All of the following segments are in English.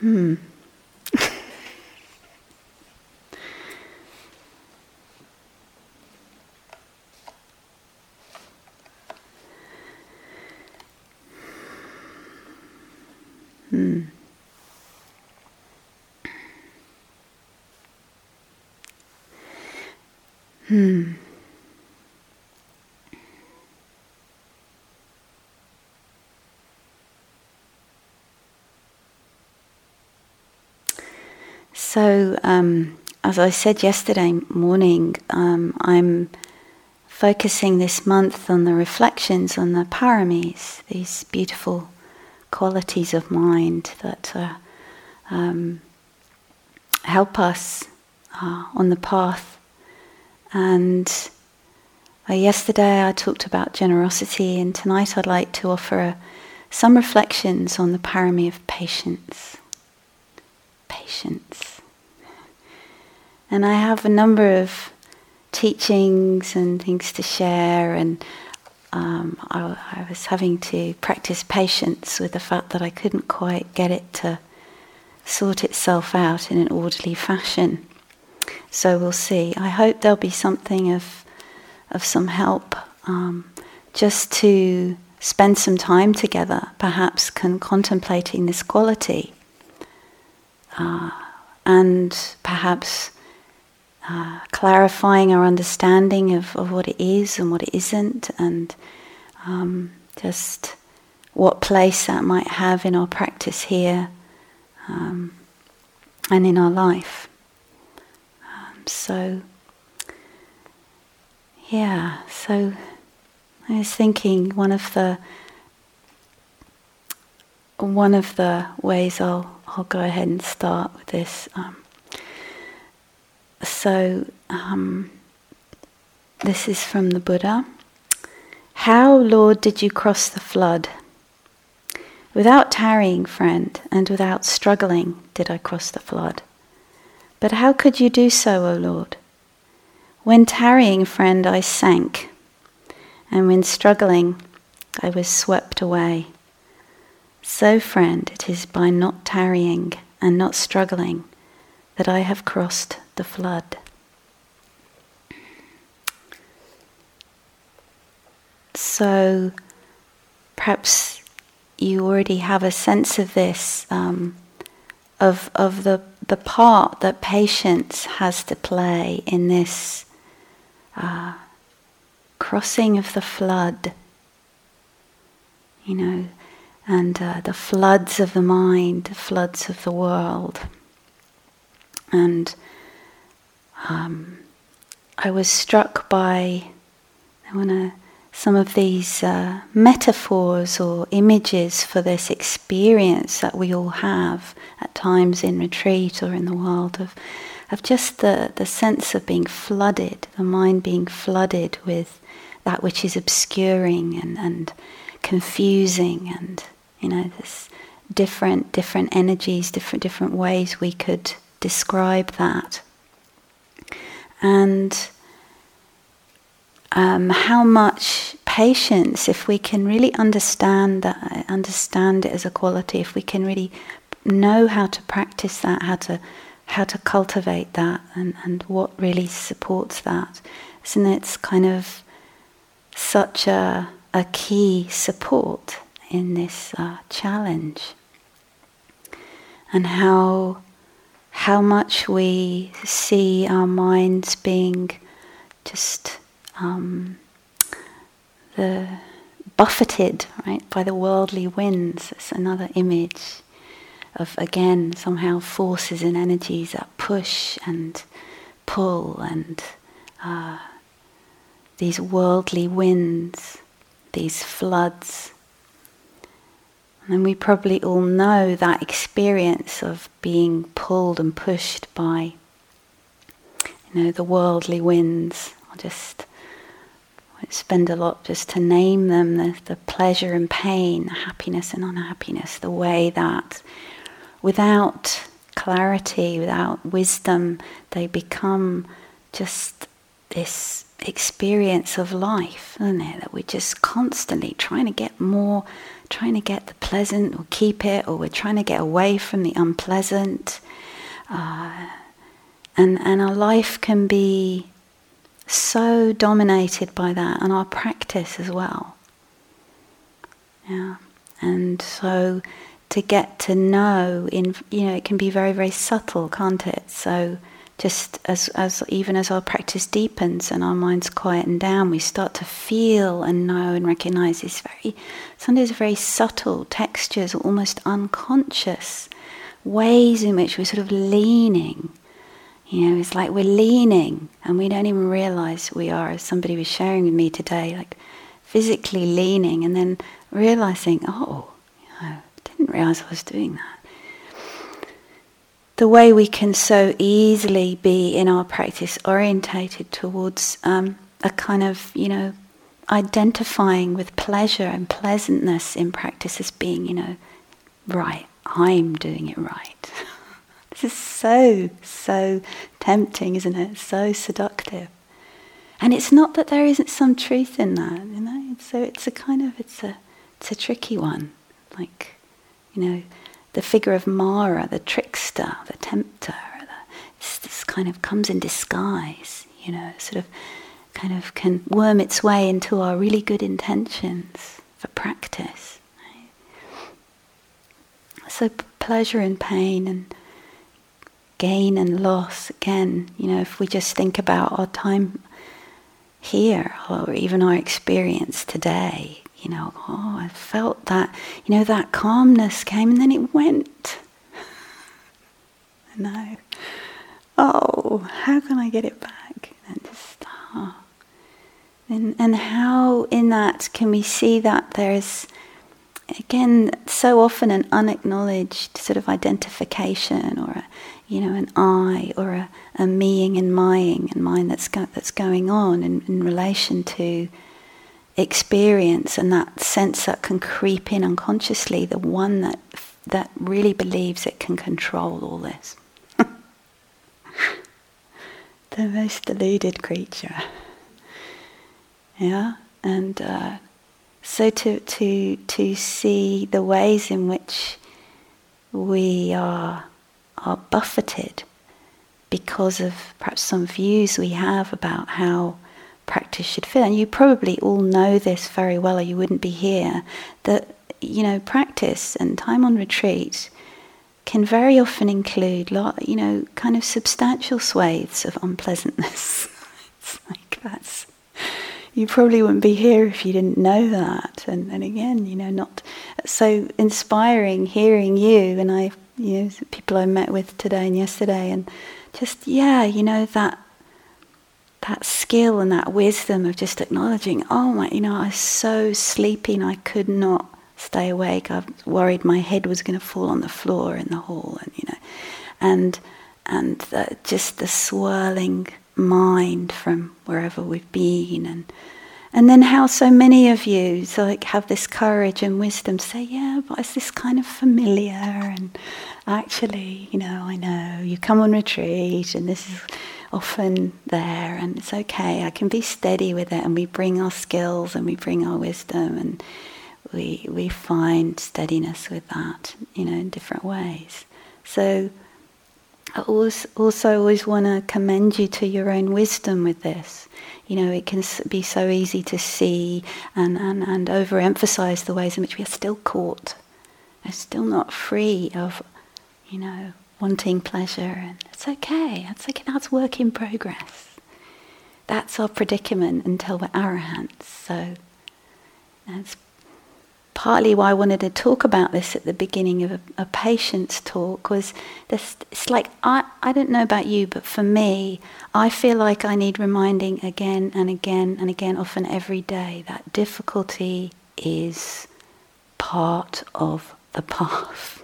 Hmm. hmm. Hmm. So, um, as I said yesterday morning, um, I'm focusing this month on the reflections on the paramis, these beautiful qualities of mind that uh, um, help us uh, on the path. And uh, yesterday I talked about generosity, and tonight I'd like to offer uh, some reflections on the parami of patience. Patience. And I have a number of teachings and things to share, and um, I, I, was having to practice patience with the fact that I couldn't quite get it to sort itself out in an orderly fashion. So we'll see. I hope there'll be something of of some help, um, just to spend some time together, perhaps con- contemplating this quality, uh, and perhaps uh, clarifying our understanding of, of what it is and what it isn't, and um, just what place that might have in our practice here um, and in our life. Um, so, yeah, so I was thinking one of the one of the ways I'll I'll go ahead and start with this um, so, um, this is from the Buddha. How, Lord, did you cross the flood? Without tarrying, friend, and without struggling did I cross the flood. But how could you do so, O Lord? When tarrying, friend, I sank, and when struggling, I was swept away. So, friend, it is by not tarrying and not struggling that I have crossed the flood. So perhaps you already have a sense of this, um, of, of the, the part that patience has to play in this uh, crossing of the flood, you know, and uh, the floods of the mind, the floods of the world. And um, I was struck by I wanna, some of these uh, metaphors or images for this experience that we all have at times in retreat or in the world of, of just the, the sense of being flooded, the mind being flooded with that which is obscuring and, and confusing and you know this different different energies different different ways we could describe that. And um, how much patience, if we can really understand that, understand it as a quality, if we can really know how to practice that, how to how to cultivate that, and, and what really supports that, isn't it? kind of such a a key support in this uh, challenge, and how how much we see our minds being just um, the buffeted right by the worldly winds. It's another image of again somehow forces and energies that push and pull and uh, these worldly winds, these floods and we probably all know that experience of being pulled and pushed by, you know, the worldly winds. I'll just spend a lot just to name them the, the pleasure and pain, the happiness and unhappiness, the way that without clarity, without wisdom, they become just this experience of life, isn't it? That we're just constantly trying to get more trying to get the pleasant or keep it, or we're trying to get away from the unpleasant. Uh, and, and our life can be so dominated by that, and our practice as well. Yeah. And so to get to know in you know it can be very very subtle can't it so just as as even as our practice deepens and our minds quieten down we start to feel and know and recognize these very sometimes very subtle textures almost unconscious ways in which we're sort of leaning you know it's like we're leaning and we don't even realize we are as somebody was sharing with me today like physically leaning and then realizing oh you know, didn't realize I was doing that. The way we can so easily be in our practice orientated towards um, a kind of, you know, identifying with pleasure and pleasantness in practice as being, you know, right, I'm doing it right. this is so, so tempting, isn't it? So seductive. And it's not that there isn't some truth in that, you know. So it's a kind of it's a it's a tricky one. Like you know, the figure of Mara, the trickster, the tempter, the, this, kind of comes in disguise, you know, sort of kind of can worm its way into our really good intentions for practice. Right? So pleasure and pain and gain and loss, again, you know, if we just think about our time here or even our experience today, you know, oh, I felt that, you know, that calmness came and then it went. no. Oh, how can I get it back? And just, oh. And, and how in that can we see that there's, again, so often an unacknowledged sort of identification or a, you know, an I or a, a meing and mying and mind that's, go, that's going on in, in relation to experience and that sense that can creep in unconsciously, the one that that really believes it can control all this. the most deluded creature. Yeah, and uh, so to to to see the ways in which we are are buffeted because of perhaps some views we have about how practice should feel. And you probably all know this very well, or you wouldn't be here. That you know, practice and time on retreat can very often include, lot, you know, kind of substantial swathes of unpleasantness. it's like that's. You probably wouldn't be here if you didn't know that. And, and again, you know, not so inspiring hearing you and I, you know, people I met with today and yesterday, and just yeah, you know that that skill and that wisdom of just acknowledging, oh my, you know, I was so sleepy and I could not stay awake. I was worried my head was going to fall on the floor in the hall, and you know, and and the, just the swirling mind from wherever we've been, and and then how so many of you so like have this courage and wisdom say, yeah, but is this kind of familiar? And actually, you know, I know you come on retreat, and this is often there, and it's okay. I can be steady with it, and we bring our skills and we bring our wisdom, and we we find steadiness with that, you know, in different ways. So. I also, also always want to commend you to your own wisdom with this. You know, it can be so easy to see and, and, and overemphasize the ways in which we are still caught. We're still not free of, you know, wanting pleasure, and it's okay. It's okay. That's work in progress. That's our predicament until we're arahants. So that's partly why I wanted to talk about this at the beginning of a, a patience talk was this, it's like I, I don't know about you, but for me, I feel like I need reminding again and again and again, often every day, that difficulty is part of the path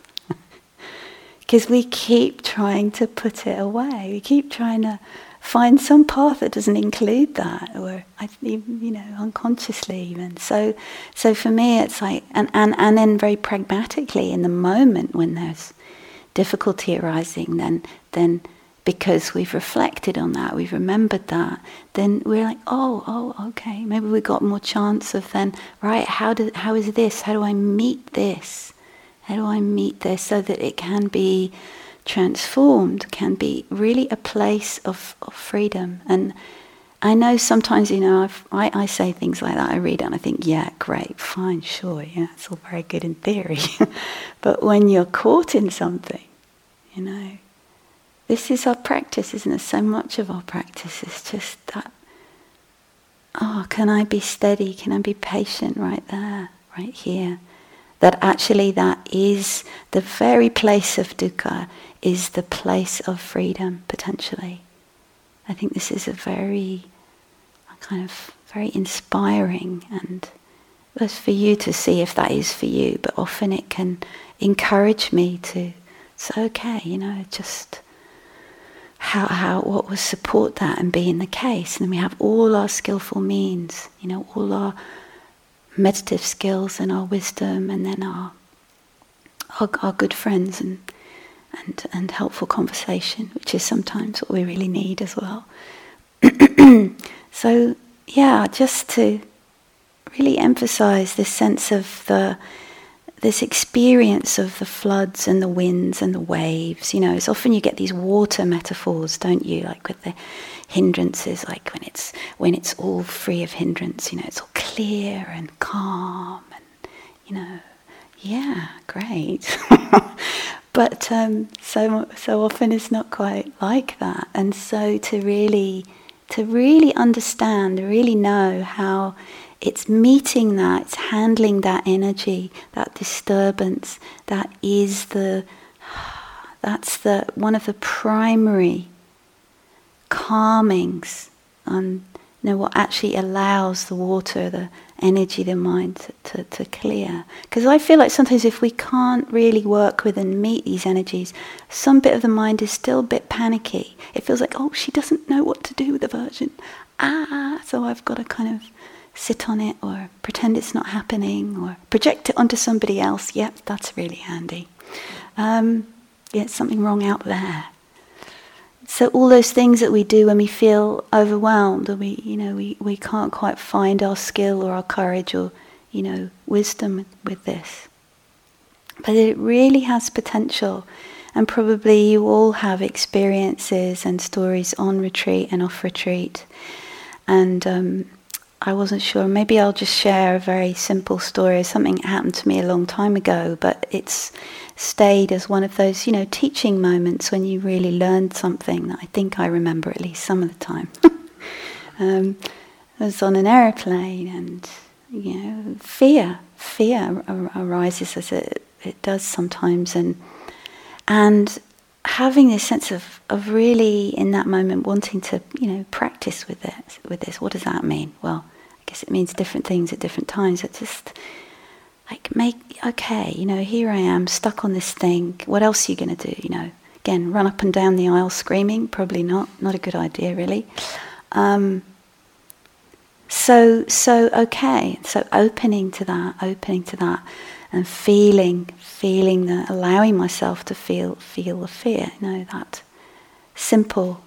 because we keep trying to put it away. We keep trying to find some path that doesn't include that, or you know, unconsciously even. So, so for me, it's like, and and and then very pragmatically, in the moment when there's difficulty arising, then then because we've reflected on that, we've remembered that, then we're like, oh, oh, okay, maybe we got more chance of then, right, how, do, how is this? How do I meet this? How do I meet this so that it can be transformed, can be really a place of, of freedom? And I know sometimes, you know, I, I say things like that, I read it and I think, yeah, great, fine, sure, yeah, it's all very good in theory. but when you're caught in something, you know, this is our practice, isn't it? So much of our practice is just that. Oh, can I be steady? Can I be patient right there, right here? That actually, that is the very place of dukkha, is the place of freedom, potentially. I think this is a very kind of very inspiring and it's for you to see if that is for you, but often it can encourage me to, it's okay, you know, just how, how what will support that and be in the case. And then we have all our skillful means, you know, all our meditative skills and our wisdom, and then our our, our good friends and and and helpful conversation, which is sometimes what we really need as well. so yeah, just to really emphasize this sense of the this experience of the floods and the winds and the waves. You know, it's often you get these water metaphors, don't you? Like with the hindrances, like when it's when it's all free of hindrance. You know, it's all clear and calm, and you know, yeah, great. but um, so so often it's not quite like that, and so to really to really understand, really know how it's meeting that, it's handling that energy, that disturbance. That is the, that's the one of the primary calmings on you know, what actually allows the water, the energy, the mind to, to, to clear. Because I feel like sometimes if we can't really work with and meet these energies, some bit of the mind is still a bit panicky. It feels like, oh, she doesn't know what to do with the version. Ah, so I've got to kind of sit on it or pretend it's not happening or project it onto somebody else. Yep, that's really handy. Um, yeah, something wrong out there. So all those things that we do when we feel overwhelmed or we, you know, we, we can't quite find our skill or our courage or, you know, wisdom with, this. But it really has potential. And probably you all have experiences and stories on retreat and off retreat. And um, I wasn't sure. Maybe I'll just share a very simple story something happened to me a long time ago, but it's stayed as one of those, you know, teaching moments when you really learned something that I think I remember at least some of the time. um, I was on an aeroplane and, you know, fear, fear ar- arises as it, it does sometimes. And, and having this sense of, of really in that moment wanting to, you know, practice with it, with this. What does that mean? Well, I guess it means different things at different times. It just like make okay, you know, here I am stuck on this thing. What else are you going to do? You know, again, run up and down the aisle screaming? Probably not. Not a good idea, really. Um, so so okay. So opening to that, opening to that, and feeling feeling the allowing myself to feel feel the fear. You know that simple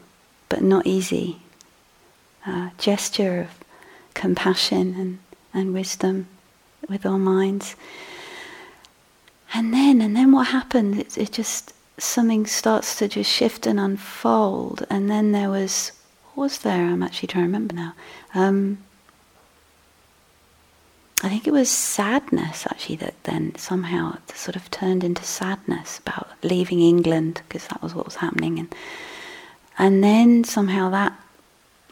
but not easy uh, gesture of compassion and, and wisdom with our minds. And then, and then what happened? It, it just, something starts to just shift and unfold. And then there was, what was there? I'm actually trying to remember now. Um, I think it was sadness actually that then somehow sort of turned into sadness about leaving England because that was what was happening, and and then somehow that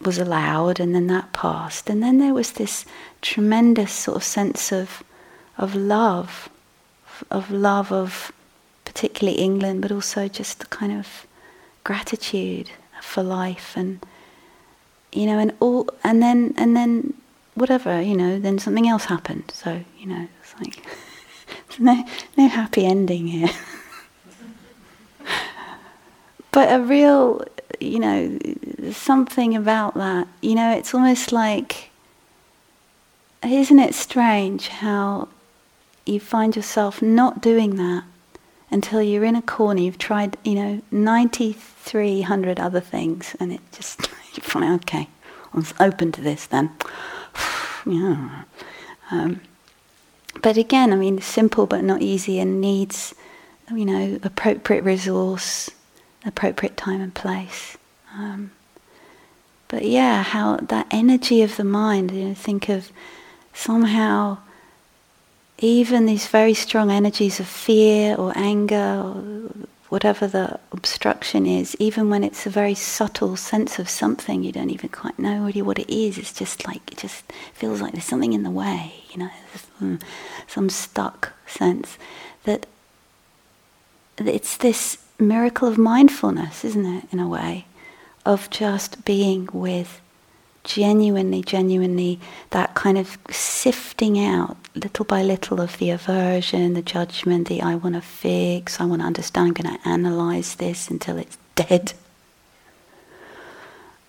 was allowed, and then that passed, and then there was this tremendous sort of sense of of love, of love of particularly England, but also just the kind of gratitude for life, and you know, and all, and then and then whatever, you know, then something else happened. So you know, it's like no no happy ending here. but a real you know, something about that. You know, it's almost like, isn't it strange how you find yourself not doing that until you're in a corner. You've tried, you know, 9,300 other things, and it just, you find, okay, I'm open to this then. yeah. Um, but again, I mean, simple but not easy and needs, you know, appropriate resource, appropriate time and place. Um, but yeah, how that energy of the mind, you know, think of somehow even these very strong energies of fear or anger or whatever the obstruction is, even when it's a very subtle sense of something, you don't even quite know really what it is. It's just like, it just feels like there's something in the way, you know, hmm, some stuck sense that it's this miracle of mindfulness, isn't it, in a way, of just being with genuinely, genuinely that kind of sifting out little by little of the aversion, the judgment, the I want to fix, I want to understand, I'm going to analyze this until it's dead.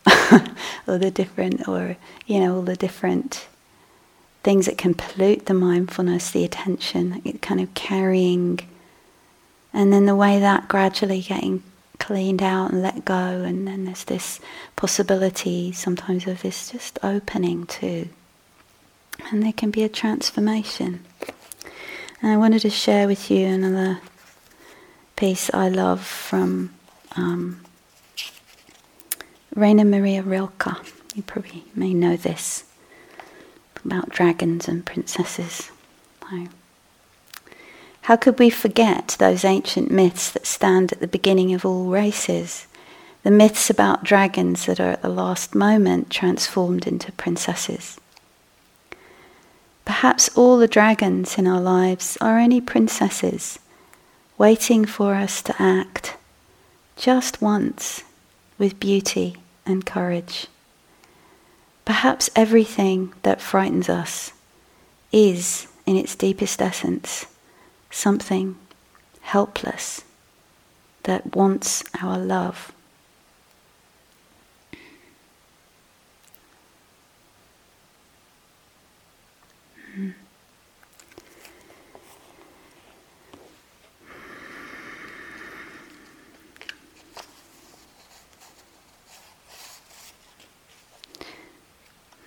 or the different, or, you know, all the different things that can pollute the mindfulness, the attention, it kind of carrying, and then the way that gradually getting cleaned out and let go, and then there's this possibility sometimes of this just opening too. And there can be a transformation. And I wanted to share with you another piece I love from um, Maria Rilke. You probably may know this about dragons and princesses. How could we forget those ancient myths that stand at the beginning of all races? The myths about dragons that are at the last moment transformed into princesses. Perhaps all the dragons in our lives are only princesses, waiting for us to act just once with beauty and courage. Perhaps everything that frightens us is, in its deepest essence, something helpless that wants our love. Hmm.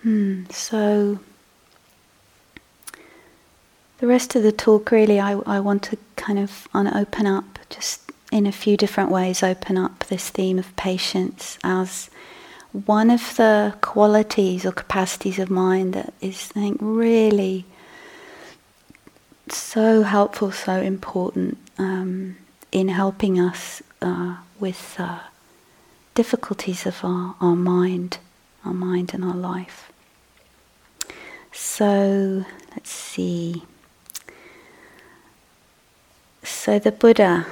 hmm so the rest of the talk, really, I, I want to kind of open up, just in a few different ways, open up this theme of patience as one of the qualities or capacities of mind that is, I think, really so helpful, so important um, in helping us uh, with uh, difficulties of our, our mind, our mind and our life. So let's see. So the Buddha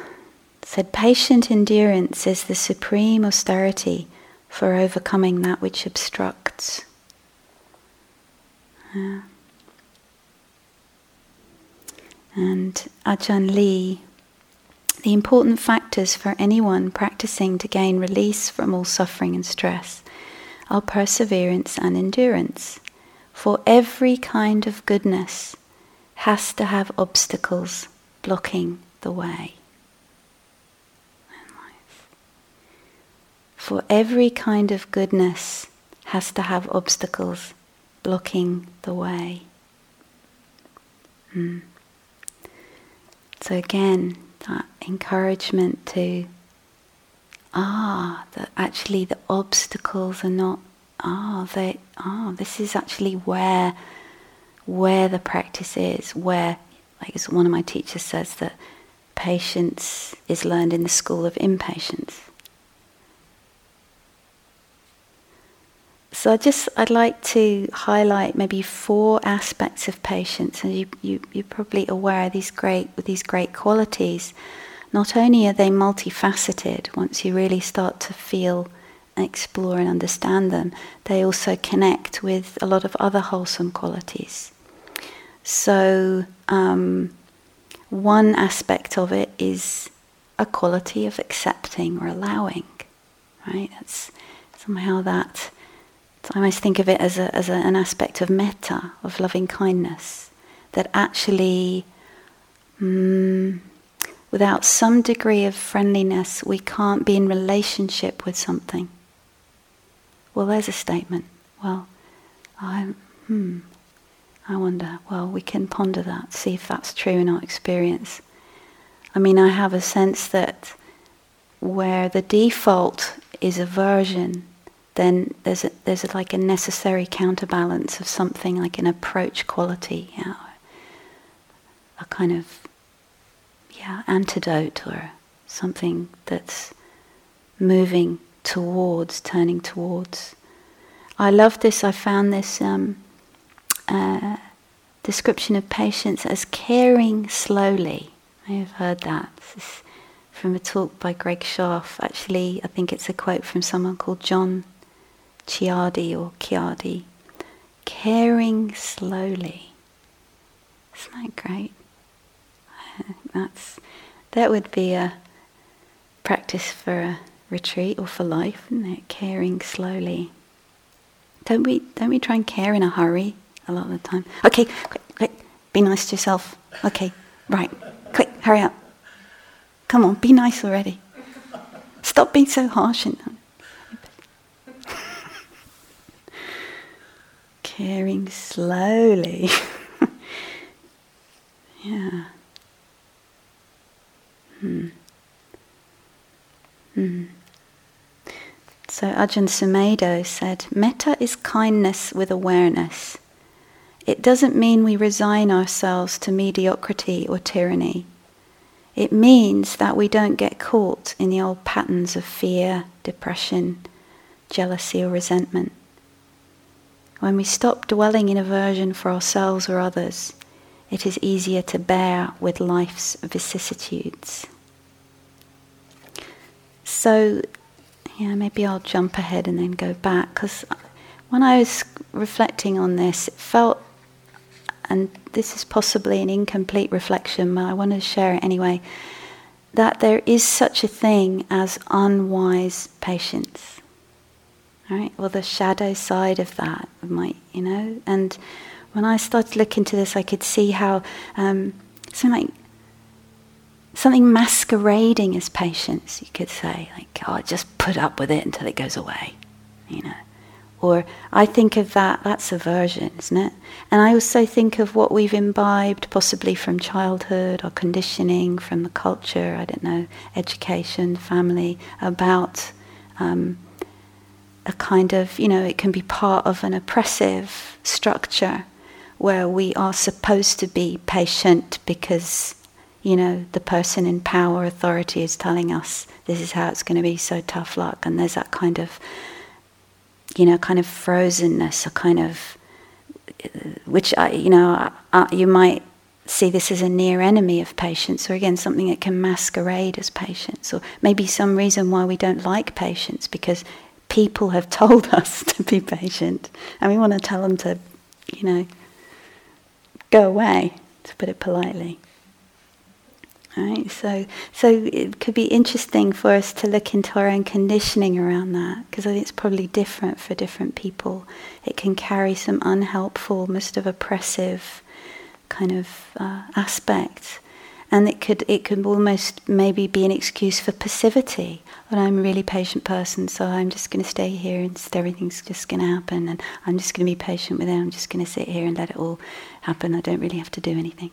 said, patient endurance is the supreme austerity for overcoming that which obstructs. Yeah. And Ajahn Lee, the important factors for anyone practicing to gain release from all suffering and stress are perseverance and endurance. For every kind of goodness has to have obstacles blocking the way. For every kind of goodness has to have obstacles blocking the way. Mm. So again, that encouragement to ah, that actually the obstacles are not ah, they ah, this is actually where where the practice is, where like as one of my teachers says that patience is learned in the school of impatience. So I just I'd like to highlight maybe four aspects of patience, and you, you you're probably aware these great with these great qualities. Not only are they multifaceted, once you really start to feel, explore, and understand them, they also connect with a lot of other wholesome qualities. So um, one aspect of it is a quality of accepting or allowing, right? That's somehow that. I almost think of it as, a, as a, an aspect of metta, of loving kindness, that actually, mm, without some degree of friendliness, we can't be in relationship with something. Well, there's a statement. Well, I, hmm, I wonder. Well, we can ponder that, see if that's true in our experience. I mean, I have a sense that where the default is aversion, then there's a, there's a, like a necessary counterbalance of something like an approach quality, a kind of yeah antidote or something that's moving towards, turning towards. I love this. I found this um, uh, description of patience as caring slowly. I have heard that. This is from a talk by Greg Scharf. Actually, I think it's a quote from someone called John Ciardi or Ciardi. Caring slowly. Isn't that great? That's that would be a practice for a retreat or for life, isn't it? Caring slowly. Don't we don't we try and care in a hurry a lot of the time? Okay, quick, quick, be nice to yourself. Okay, right, quick, hurry up. Come on, be nice already. Stop being so harsh and caring slowly. yeah. Hmm. Hmm. So Ajahn Sumedho said, Metta is kindness with awareness. It doesn't mean we resign ourselves to mediocrity or tyranny. It means that we don't get caught in the old patterns of fear, depression, jealousy, or resentment. When we stop dwelling in aversion for ourselves or others, it is easier to bear with life's vicissitudes. So, yeah, maybe I'll jump ahead and then go back because when I was reflecting on this, it felt and this is possibly an incomplete reflection, but I want to share it anyway, that there is such a thing as unwise patience. All right, Well, the shadow side of that might, you know, and when I started to look into this, I could see how um, something like something masquerading as patience, you could say, like, oh, just put up with it until it goes away, you know. Or I think of that, that's aversion, isn't it? And I also think of what we've imbibed possibly from childhood or conditioning, from the culture, I don't know, education, family, about um, a kind of, you know, it can be part of an oppressive structure where we are supposed to be patient because, you know, the person in power, authority is telling us this is how it's going to be, so tough luck. And there's that kind of you know, kind of frozenness, a kind of, which, I, you know, uh, you might see this as a near enemy of patience, or again, something that can masquerade as patience, or maybe some reason why we don't like patience, because people have told us to be patient, and we want to tell them to, you know, go away, to put it politely. Right? So, so it could be interesting for us to look into our own conditioning around that, because I think it's probably different for different people. It can carry some unhelpful, most of oppressive kind of uh, aspect, and it could it could almost maybe be an excuse for passivity. But I'm a really patient person, so I'm just going to stay here and everything's just going to happen, and I'm just going to be patient with it. I'm just going to sit here and let it all happen. I don't really have to do anything.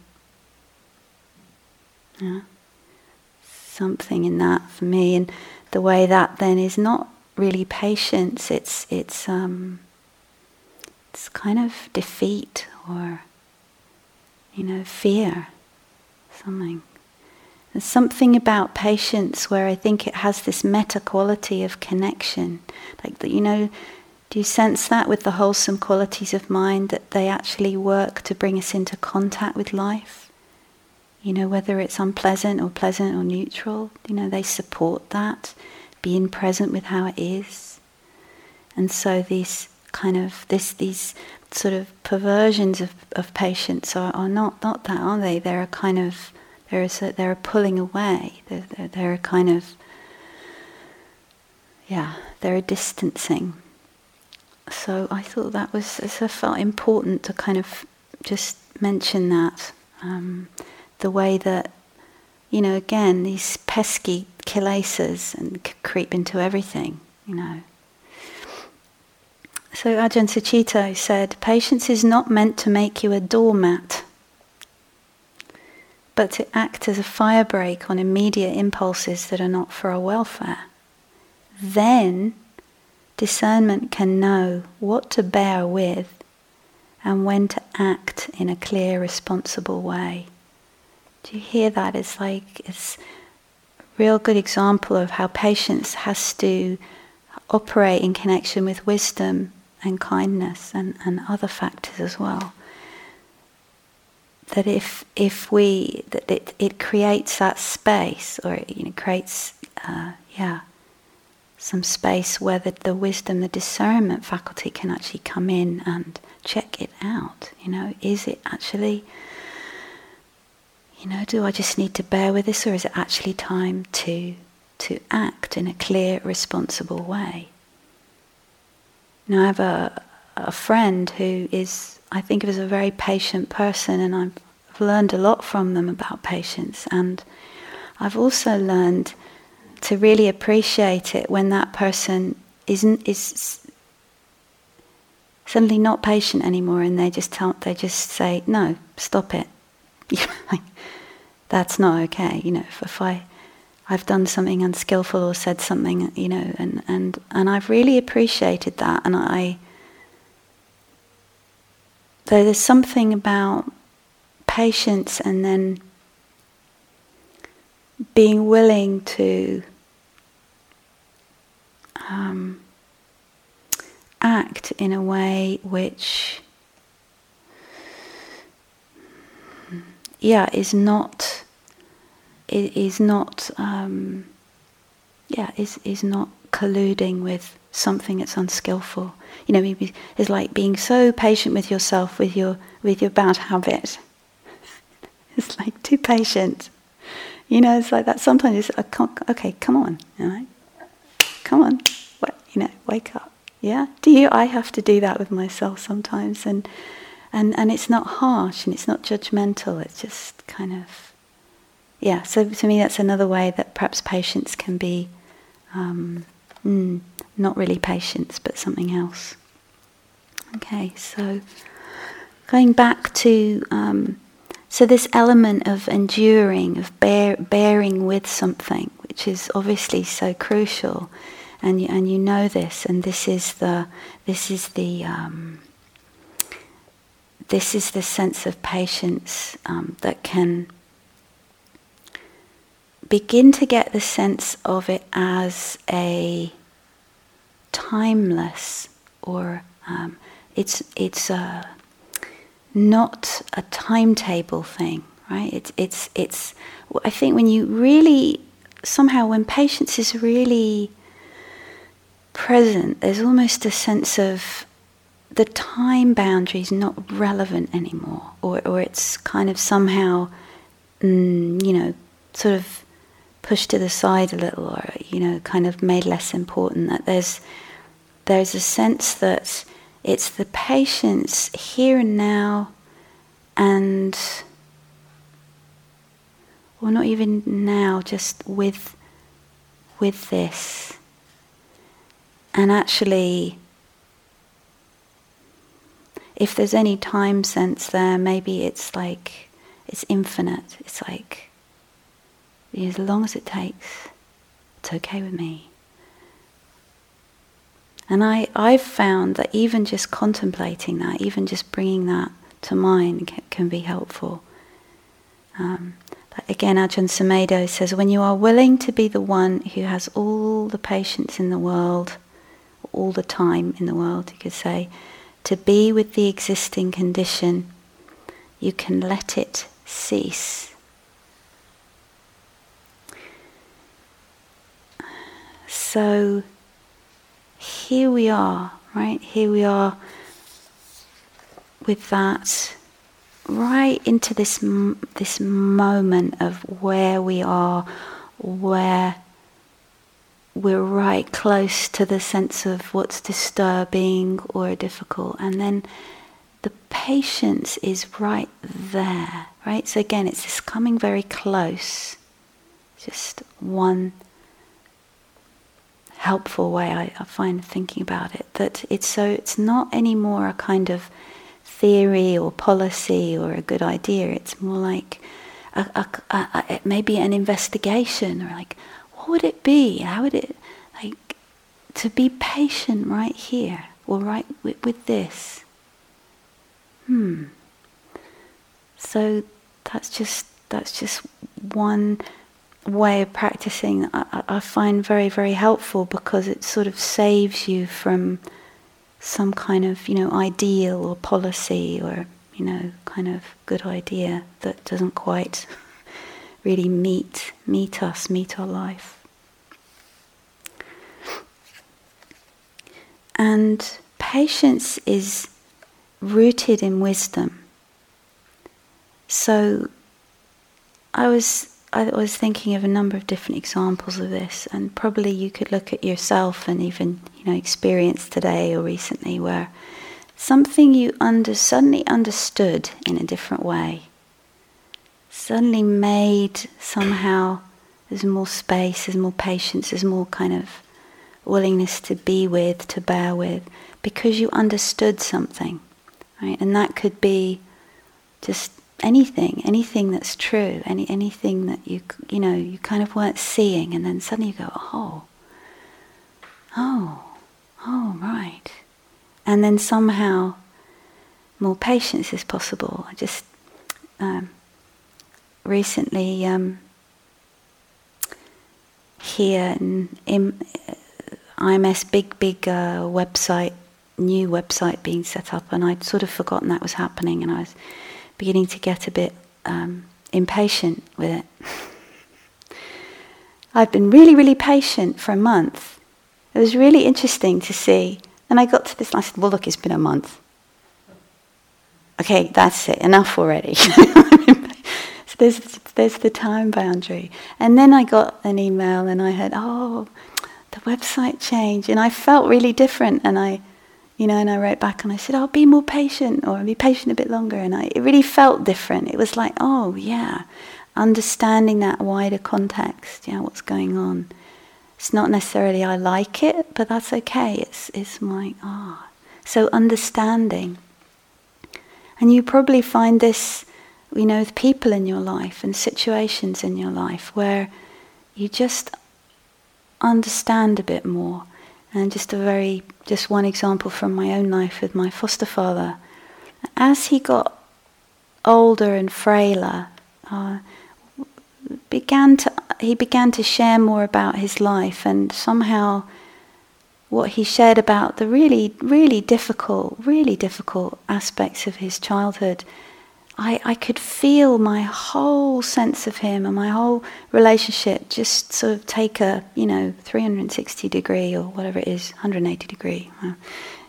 Yeah. Something in that for me, and the way that then is not really patience. It's it's um, it's kind of defeat or you know fear, something. There's something about patience where I think it has this meta quality of connection, like that. You know, do you sense that with the wholesome qualities of mind that they actually work to bring us into contact with life? You know, whether it's unpleasant or pleasant or neutral, you know, they support that, being present with how it is. And so these kind of this these sort of perversions of, of patience are, are not not that, are they? They're a kind of there is a, they're a pulling away. They're, they're, they're a kind of yeah, they're a distancing. So I thought that was I felt important to kind of just mention that. Um, the way that, you know, again, these pesky kilesas and creep into everything, you know. So Ajahn Sucitto said, patience is not meant to make you a doormat, but to act as a firebrake on immediate impulses that are not for our welfare. Then discernment can know what to bear with and when to act in a clear, responsible way. Do you hear that? It's like it's a real good example of how patience has to operate in connection with wisdom and kindness and, and other factors as well. That if if we that it, it creates that space or it you know, creates uh, yeah some space where the, the wisdom, the discernment faculty can actually come in and check it out. You know, is it actually, you know, do I just need to bear with this or is it actually time to, to act in a clear, responsible way? You know, I have a, a friend who is, I think of as a very patient person and I've learned a lot from them about patience and I've also learned to really appreciate it when that person isn't is suddenly not patient anymore and they just tell they just say no stop it that's not okay you know if, if i i've done something unskillful or said something you know and and and i've really appreciated that and i though there's something about patience and then being willing to um, act in a way which, yeah, is not, is not, um, yeah, is is not colluding with something that's unskillful. You know, maybe it's like being so patient with yourself with your with your bad habit. it's like too patient. You know, it's like that. Sometimes it's okay. Come on, you come on, what, you know, wake up. Yeah, do you? I have to do that with myself sometimes, and and and it's not harsh and it's not judgmental. It's just kind of, yeah. So to me, that's another way that perhaps patience can be, um, mm, not really patience, but something else. Okay, so going back to. Um, so this element of enduring, of bear, bearing with something, which is obviously so crucial, and you, and you know this, and this is the this is the um, this is the sense of patience um, that can begin to get the sense of it as a timeless or um, it's it's a not a timetable thing, right? It's it's it's. I think when you really somehow when patience is really present, there's almost a sense of the time boundary is not relevant anymore, or, or it's kind of somehow, mm, you know, sort of pushed to the side a little, or you know, kind of made less important. That there's there's a sense that it's the patience here and now, and or not even now, just with with this and actually, if there's any time sense there, maybe it's like it's infinite. It's like as long as it takes, it's okay with me. And I, I've found that even just contemplating that, even just bringing that to mind can, can be helpful. Um, again, Ajahn Sumedho says, when you are willing to be the one who has all the patience in the world, all the time in the world, you could say, to be with the existing condition, you can let it cease. So here we are, right? Here we are with that right into this this moment of where we are, where we're right close to the sense of what's disturbing or difficult, and then the patience is right there, right? So again, it's this coming very close just one helpful way I, I find thinking about it. That it's so it's not anymore a kind of theory or policy or a good idea. It's more like a, a, a, maybe an investigation or like what would it be? How would it like to be patient right here or right with, with this? Hmm. So that's just that's just one way of practicing I, I, find very very helpful because it sort of saves you from some kind of you know ideal or policy or you know kind of good idea that doesn't quite really meet meet us meet our life. And patience is rooted in wisdom. So I was I was thinking of a number of different examples of this, and probably you could look at yourself and even you know experience today or recently where something you under suddenly understood in a different way, suddenly made somehow there's more space, there's more patience, there's more kind of willingness to be with, to bear with, because you understood something, right? And that could be just anything, anything that's true, any anything that you you know you kind of weren't seeing, and then suddenly you go, oh, oh, oh, right, and then somehow more patience is possible. Just um, recently um, here in, in uh, IMS big big uh, website new website being set up, and I'd sort of forgotten that was happening, and I was beginning to get a bit um, impatient with it. I've been really, really patient for a month. It was really interesting to see. And I got to this and I said, Well, look, it's been a month. Okay, that's it, enough already. so there's, there's the time boundary. And then I got an email and I heard, Oh, the website changed. And I felt really different. And I, you know, and I wrote back and I said, "I'll be more patient, or I'll be patient a bit longer." And I, it really felt different. It was like, oh yeah, understanding that wider context, yeah, what's going on. It's not necessarily I like it, but that's okay. It's it's like ah, oh. so understanding. And you probably find this, you know, with people in your life and situations in your life where you just understand a bit more and just a very, just one example from my own life with my foster father. As he got older and frailer, uh, began to he began to share more about his life, and somehow what he shared about the really, really difficult, really difficult aspects of his childhood I, I could feel my whole sense of him and my whole relationship just sort of take a, you know, 360 degree or whatever it is, 180 degree uh,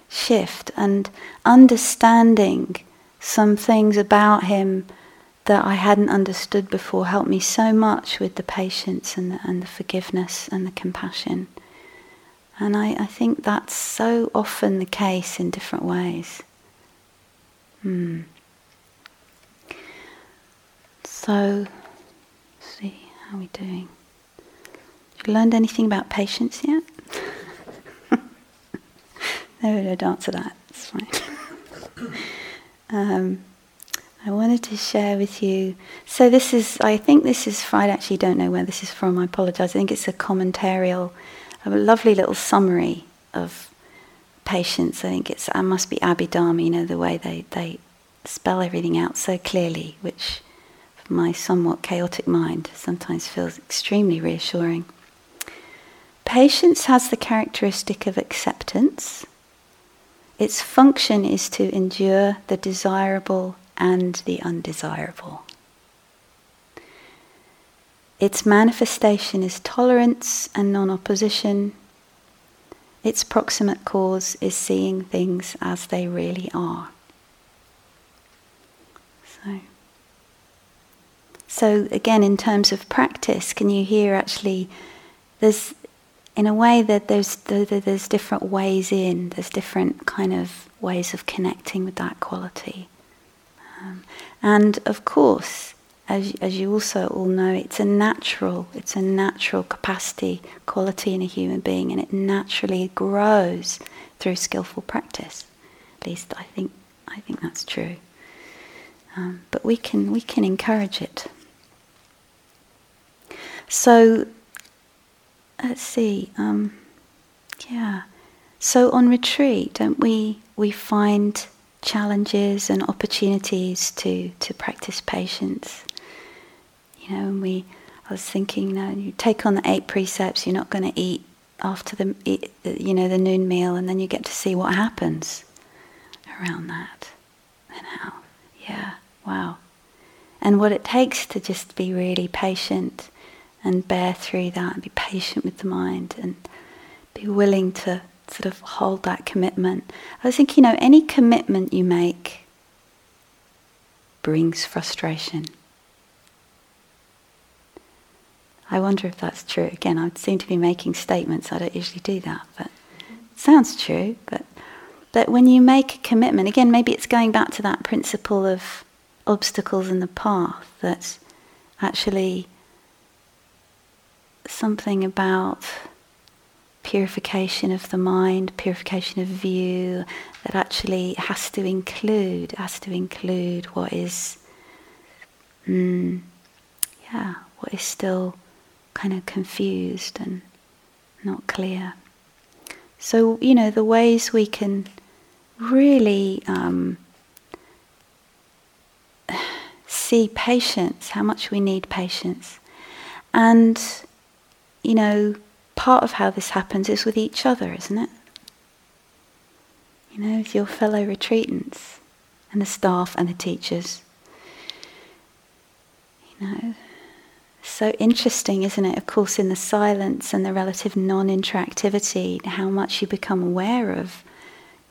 shift and understanding some things about him that I hadn't understood before helped me so much with the patience and the, and the forgiveness and the compassion. And I, I think that's so often the case in different ways. Hmm. So, see how we doing. You learned anything about patience yet? no, don't answer that. It's fine. um, I wanted to share with you. So this is, I think this is Friday. Actually, don't know where this is from. I apologise. I think it's a commentarial, a lovely little summary of patience. I think it's. I must be Abhidharma. You know the way they they spell everything out so clearly, which my somewhat chaotic mind sometimes feels extremely reassuring. Patience has the characteristic of acceptance. Its function is to endure the desirable and the undesirable. Its manifestation is tolerance and non opposition. Its proximate cause is seeing things as they really are. So. So, again, in terms of practice, can you hear actually there's, in a way, that there's, there's different ways in, there's different kind of ways of connecting with that quality. Um, and of course, as, as you also all know, it's a natural, it's a natural capacity, quality in a human being, and it naturally grows through skillful practice. At least I think, I think that's true. Um, but we can, we can encourage it. So, let's see. Um, yeah. So on retreat, don't we we find challenges and opportunities to to practice patience. You know, and we I was thinking, you know, you take on the eight precepts, you're not going to eat after the you know the noon meal, and then you get to see what happens around that, and how, yeah, wow, and what it takes to just be really patient and bear through that, and be patient with the mind, and be willing to sort of hold that commitment. I was thinking, you know, any commitment you make brings frustration. I wonder if that's true. Again, I seem to be making statements. I don't usually do that, but it sounds true. But that when you make a commitment, again, maybe it's going back to that principle of obstacles in the path. That actually something about purification of the mind, purification of view, that actually has to include, has to include what is, mm, yeah, what is still kind of confused and not clear. So, you know, the ways we can really um, see patience, how much we need patience, and, you know, part of how this happens is with each other, isn't it? You know, with your fellow retreatants and the staff and the teachers. You know, so interesting, isn't it? Of course, in the silence and the relative non interactivity, how much you become aware of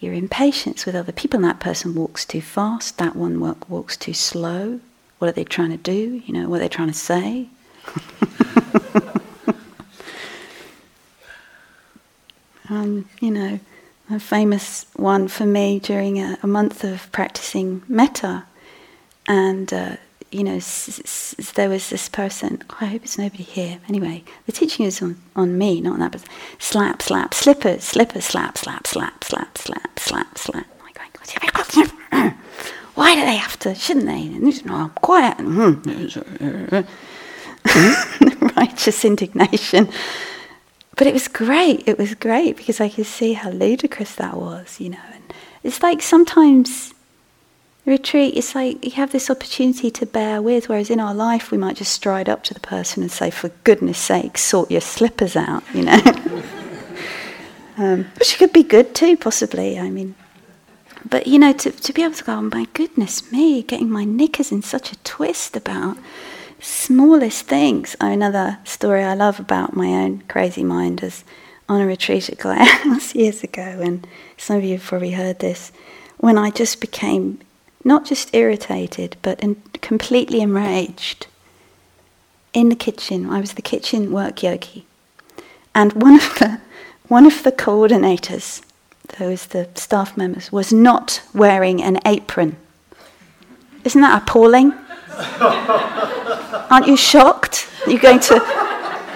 your impatience with other people. And that person walks too fast, that one walks too slow. What are they trying to do? You know, what are they trying to say? Um, you know, a famous one for me during a, a month of practicing metta, and uh, you know, s- s- there was this person. Oh, I hope it's nobody here. Anyway, the teaching is on, on me, not on that person. Slap, slap, slippers, slippers, slap, slap, slap, slap, slap, slap, slap. Why do they have to? Shouldn't they? No, I'm quiet. Righteous indignation. But it was great. It was great because I could see how ludicrous that was, you know. And it's like sometimes retreat, it's like you have this opportunity to bear with, whereas in our life we might just stride up to the person and say, for goodness sake, sort your slippers out, you know. um, which could be good too, possibly. I mean, but you know, to, to be able to go, oh my goodness me, getting my knickers in such a twist about smallest things. Oh, another story I love about my own crazy mind is on a retreat at Glass years ago, and some of you have probably heard this, when I just became not just irritated, but in, completely enraged in the kitchen. I was the kitchen work yogi. And one of the, one of the coordinators, those the staff members, was not wearing an apron. Isn't that appalling? Aren't you shocked? You're going to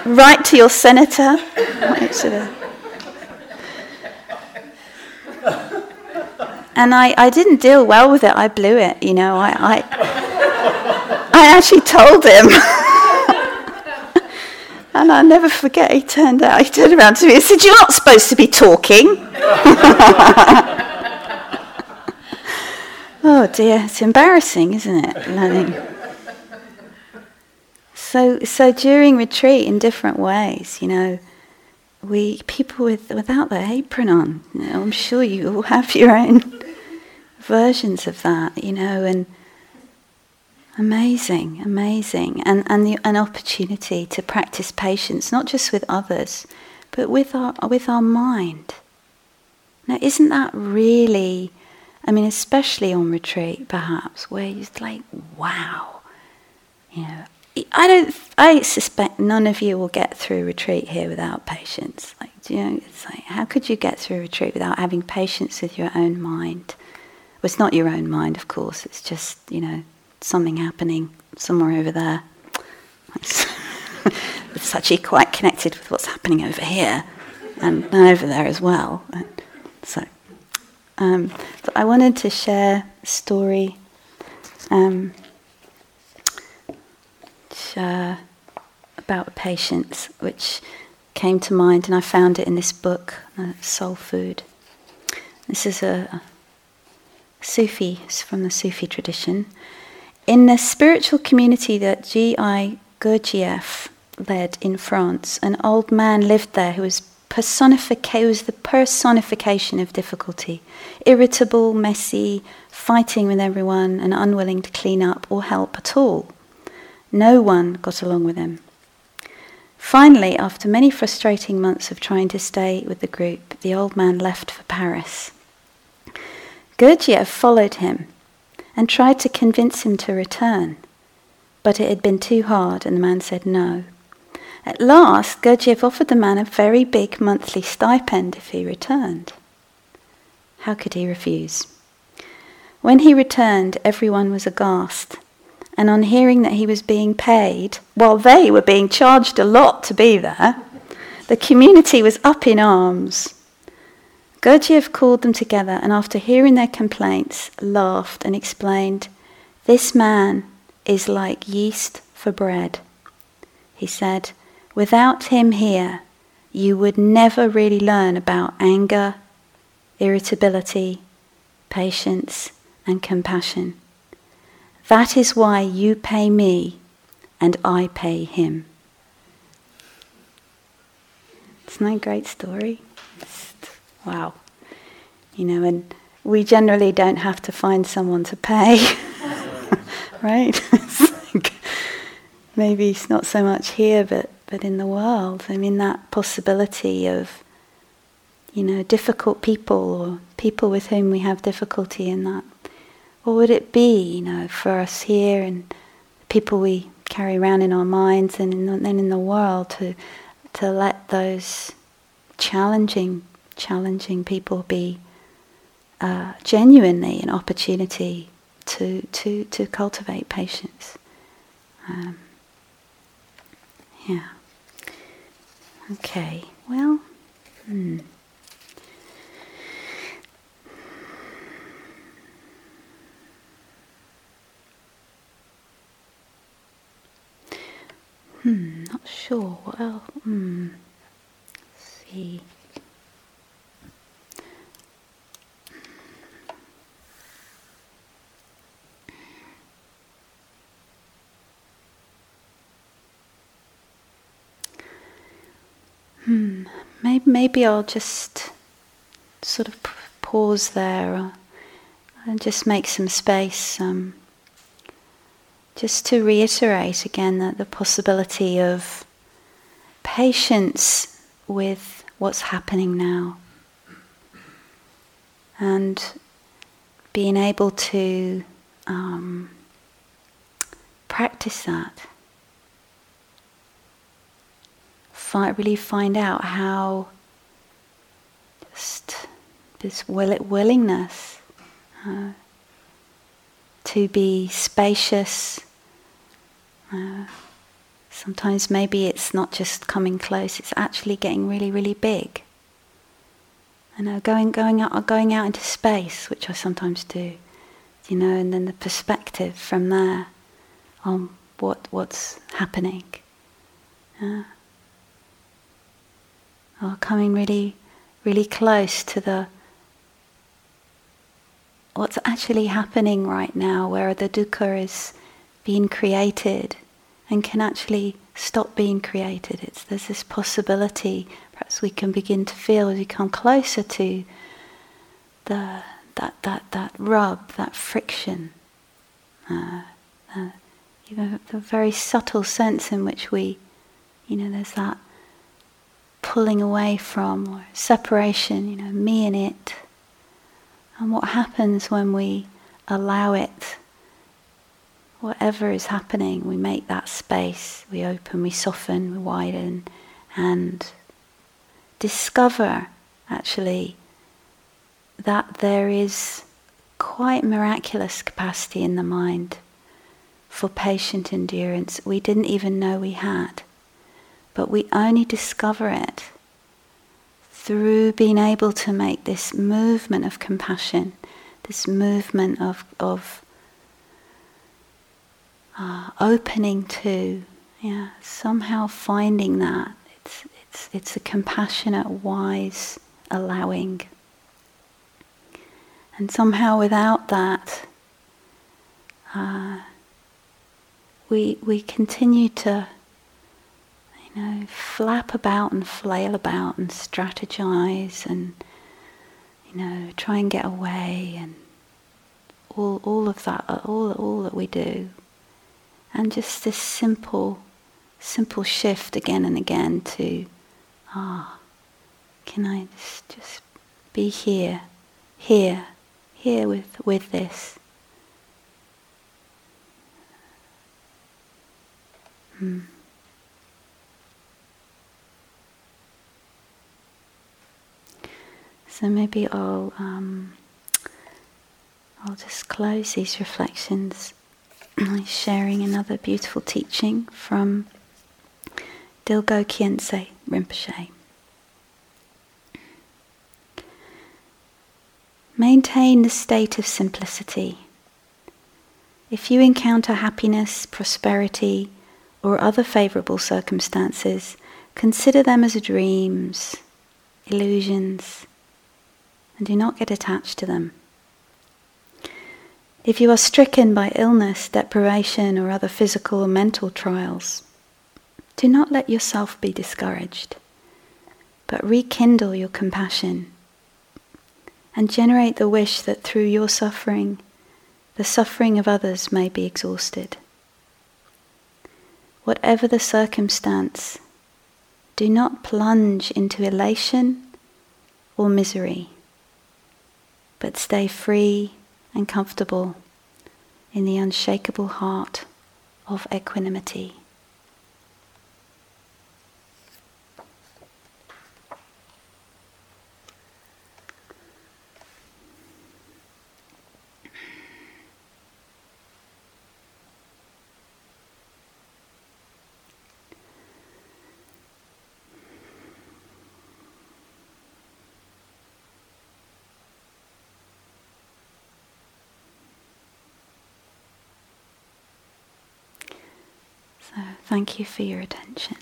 write to your senator? And I, I didn't deal well with it. I blew it, you know. I, I, I actually told him. and I'll never forget, he turned out, he turned around to me and said, You're not supposed to be talking. oh dear, it's embarrassing, isn't it? Learning. So, so during retreat, in different ways, you know, we people with without the apron on. You know, I'm sure you all have your own versions of that, you know, and amazing, amazing, and and the, an opportunity to practice patience, not just with others, but with our with our mind. Now, isn't that really? I mean, especially on retreat, perhaps, where you're like, wow, you know, I don't. I suspect none of you will get through retreat here without patience. Like, you know? It's like, how could you get through retreat without having patience with your own mind? Well, it's not your own mind, of course. It's just you know something happening somewhere over there. it's actually quite connected with what's happening over here and over there as well. So, um, so I wanted to share a story um, uh, about patience, which came to mind, and I found it in this book, uh, Soul Food. This is a, Sufi, from the Sufi tradition. In the spiritual community that G.I. Gurdjieff led in France, an old man lived there who was personifica- was the personification of difficulty. Irritable, messy, fighting with everyone, and unwilling to clean up or help at all. No one got along with him. Finally, after many frustrating months of trying to stay with the group, the old man left for Paris. Gurdjieff followed him and tried to convince him to return, but it had been too hard, and the man said no. At last, Gurdjieff offered the man a very big monthly stipend if he returned. How could he refuse? When he returned, everyone was aghast, and on hearing that he was being paid, while they were being charged a lot to be there, the community was up in arms. Gurdjieff called them together and, after hearing their complaints, laughed and explained, This man is like yeast for bread. He said, Without him here, you would never really learn about anger, irritability, patience, and compassion. That is why you pay me and I pay him. Isn't that a great story? Wow. You know, and we generally don't have to find someone to pay, right? maybe it's not so much here, but but in the world. I mean, that possibility of, you know, difficult people or people with whom we have difficulty in that. What would it be, you know, for us here and the people we carry around in our minds and then in the world to to let those challenging challenging people be uh, genuinely an opportunity to to to cultivate patience. Um, yeah. Okay, well, hmm. Hmm, not sure. What else? Hmm. Let's see. Hmm. Maybe, maybe I'll just sort of pause there and just make some space. Um, just to reiterate again that the possibility of patience with what's happening now and being able to um, practice that find, really find out how just this will, willingness uh, to be spacious. Uh, sometimes maybe it's not just coming close; it's actually getting really, really big. You know, going going out going out into space, which I sometimes do. You know, and then the perspective from there on what what's happening. Uh, or coming really, really close to the what's actually happening right now, where the dukkha is being created and can actually stop being created. It's, there's this possibility, perhaps we can begin to feel as we come closer to the, that, that, that rub, that friction. Uh, uh, you know, the very subtle sense in which we, you know, there's that pulling away from or separation, you know, me and it. And what happens when we allow it, whatever is happening, we make that space, we open, we soften, we widen, and discover actually that there is quite miraculous capacity in the mind for patient endurance we didn't even know we had. But we only discover it through being able to make this movement of compassion, this movement of, of uh, opening to, yeah, somehow finding that. It's, it's, it's a compassionate, wise allowing. And somehow without that, uh, we, we continue to you know, flap about and flail about and strategize and you know, try and get away and all all of that all all that we do. And just this simple simple shift again and again to ah can I just, just be here, here, here with with this. Hmm. So maybe I'll um, I'll just close these reflections sharing another beautiful teaching from Dilgo Khyentse Rinpoche. Maintain the state of simplicity. If you encounter happiness, prosperity, or other favorable circumstances, consider them as dreams, illusions, and do not get attached to them. If you are stricken by illness, deprivation, or other physical or mental trials, do not let yourself be discouraged, but rekindle your compassion and generate the wish that through your suffering, the suffering of others may be exhausted. Whatever the circumstance, do not plunge into elation or misery but stay free and comfortable in the unshakable heart of equanimity. So, thank you for your attention.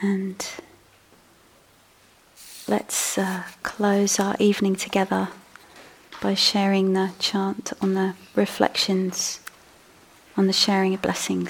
And let's uh, close our evening together by sharing the chant on the reflections on the sharing of blessings.